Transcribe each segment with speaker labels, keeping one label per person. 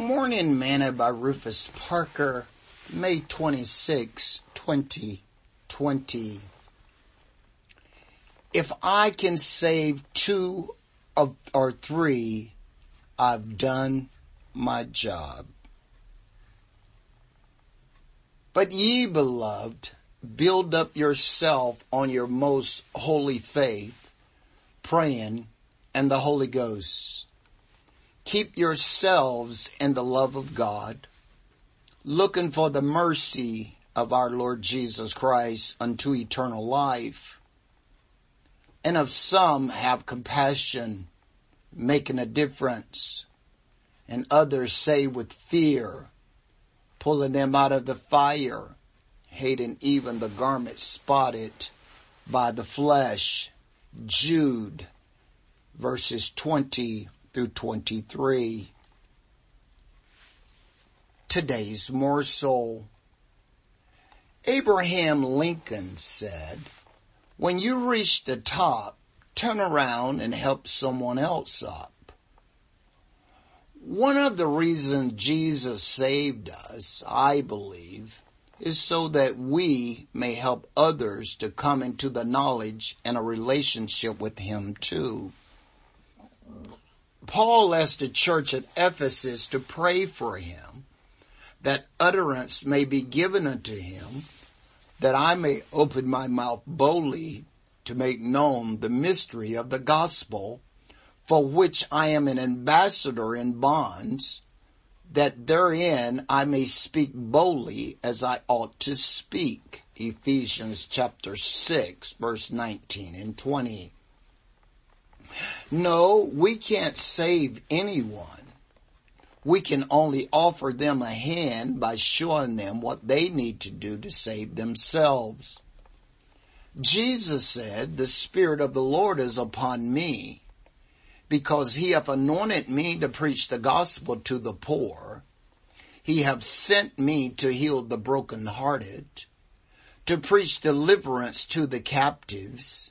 Speaker 1: Morning Manna by Rufus Parker, May 26, 2020. If I can save two of, or three, I've done my job. But ye beloved, build up yourself on your most holy faith, praying and the Holy Ghost Keep yourselves in the love of God, looking for the mercy of our Lord Jesus Christ unto eternal life. And of some have compassion, making a difference. And others say with fear, pulling them out of the fire, hating even the garment spotted by the flesh. Jude verses 20 through 23. Today's morsel. Abraham Lincoln said, when you reach the top, turn around and help someone else up. One of the reasons Jesus saved us, I believe, is so that we may help others to come into the knowledge and a relationship with Him too. Paul asked the church at Ephesus to pray for him, that utterance may be given unto him, that I may open my mouth boldly to make known the mystery of the gospel, for which I am an ambassador in bonds, that therein I may speak boldly as I ought to speak. Ephesians chapter 6 verse 19 and 20. No, we can't save anyone. We can only offer them a hand by showing them what they need to do to save themselves. Jesus said, the Spirit of the Lord is upon me because he hath anointed me to preach the gospel to the poor. He hath sent me to heal the brokenhearted, to preach deliverance to the captives,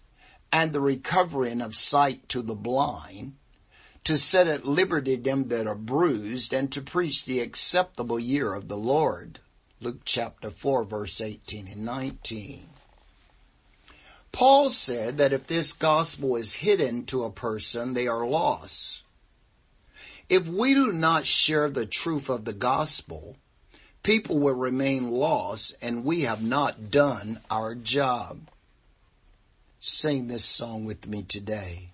Speaker 1: and the recovering of sight to the blind, to set at liberty them that are bruised, and to preach the acceptable year of the Lord. Luke chapter 4 verse 18 and 19. Paul said that if this gospel is hidden to a person, they are lost. If we do not share the truth of the gospel, people will remain lost and we have not done our job. Sing this song with me today.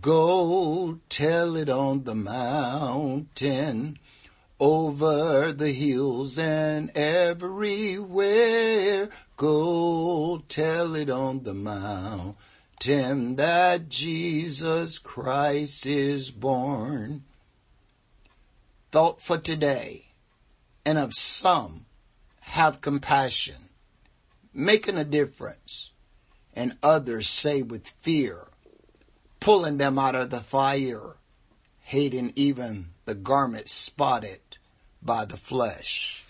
Speaker 1: Go tell it on the mountain, over the hills and everywhere. Go tell it on the mountain that Jesus Christ is born. Thought for today, and of some have compassion, making a difference and others say with fear, pulling them out of the fire, hating even the garment spotted by the flesh.